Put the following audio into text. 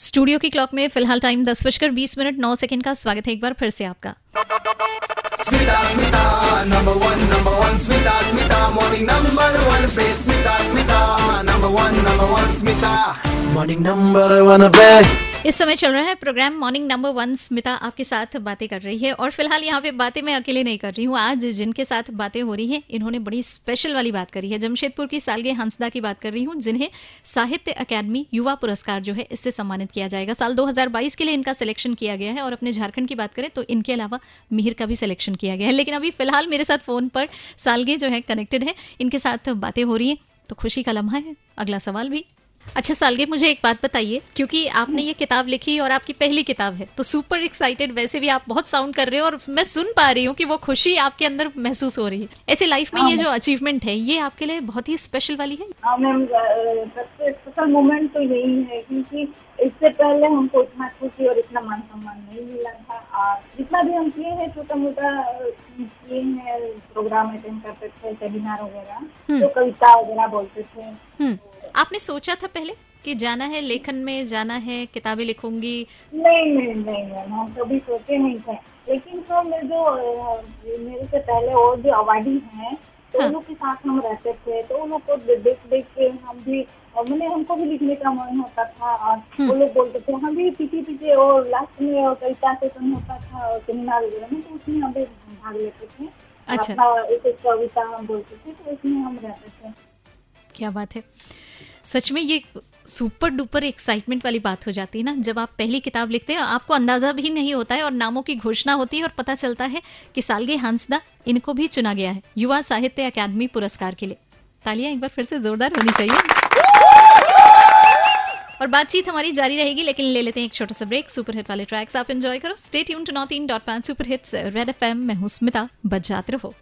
Studio की clock में फ़िलहाल टाइम दस बजकर बीस मिनट नौ सेकंड का स्वागत है एक बार फिर से आपका। Morning number morning number one पे। स्मिता मॉर्निंग नंबर वन इस समय चल रहा है program morning number one, Smita आपके साथ बातें कर रही है। और फ़िलहाल यहाँ पे बातें मैं अकेले नहीं कर रही हूँ। आज जिनके साथ बातें हो रही हैं, इन्होंने बड़ी स्पेशल वाली बात करी है। जमशेदपुर की सालगे हंसदा की बात कर रही हूँ, जिन्हें साहित्य अकादमी युवा पुरस्कार जो है, इससे सम्मानित किया जाएगा। साल 2022 के लिए इनका सिलेक्शन किया गया है। और अपने झारखंड की बात करें तो इनके अलावा मिहिर का भी सिलेक्शन किया गया है। लेकिन अभी फ़िलहाल मेरे साथ फ़ोन पर सालगे जो है कनेक्टेड है, इनके साथ बातें हो रही हैं। तो खुशी का लम्हा है। अगला सवाल भी। अच्छा सालगे मुझे एक बात बताइए क्योंकि आपने ये किताब लिखी और आपकी पहली किताब है तो सुपर एक्साइटेड वैसे भी आप बहुत साउंड कर रहे हो और मैं सुन पा रही हूँ कि वो खुशी आपके अंदर महसूस हो रही है। ऐसे लाइफ में ये जो अचीवमेंट है ये आपके लिए बहुत ही स्पेशल वाली है? हाँ मैम सबसे स्पेशल मोमेंट तो यही है क्योंकि इससे पहले हमको इतना खुशी और इतना मान सम्मान नहीं मिला था। और जितना भी हम किए हैं छोटा मोटा किए हैं प्रोग्राम अटेंड करते थे सेमिनार वगैरह तो कविता वगैरह बोलते थे। हम्म। आपने सोचा था पहले कि जाना है लेखन में जाना है किताबें लिखूँगी? नहीं नहीं नहीं मैम हम कभी सोचे नहीं थे। लेकिन तो मैं जो मेरे से पहले और जो अवार्डी हैं तो हाँ। उन लोग के साथ हम रहते थे तो उन लोग को देख देख के हम भी मैंने हमको भी लिखने का मन होता था और वो लोग बोलते थे हम भी पीछे पीछे और लास्ट में और कविता सेशन होता था और सेमिनार वगैरह में तो उसमें हम भी भाग लेते थे। अच्छा। एक एक कविता हम बोलते थे तो उसमें हम रहते थे। क्या बात है। सच में ये सुपर डुपर एक्साइटमेंट वाली बात हो जाती है ना? जब आप पहली किताब लिखते हैं, आपको अंदाज़ा भी नहीं होता है और नामों की घोषणा होती है और पता चलता है कि सालगे हंसदा इनको भी चुना गया है, युवा साहित्य अकादमी पुरस्कार के लिए। तालियाँ एक बार फिर से जोरदार होनी चाहिए। और बातचीत हमारी जारी रहेगी, लेकिन ले लेते हैं एक छोटा सा ब्रेक सुपर हिट वाले ट्रैक्स आप एंजॉय करो। स्टे ट्यून टू नॉट इन डॉट पाँच super hits Red F M मैं हूँ स्मिता। बजाते रहो।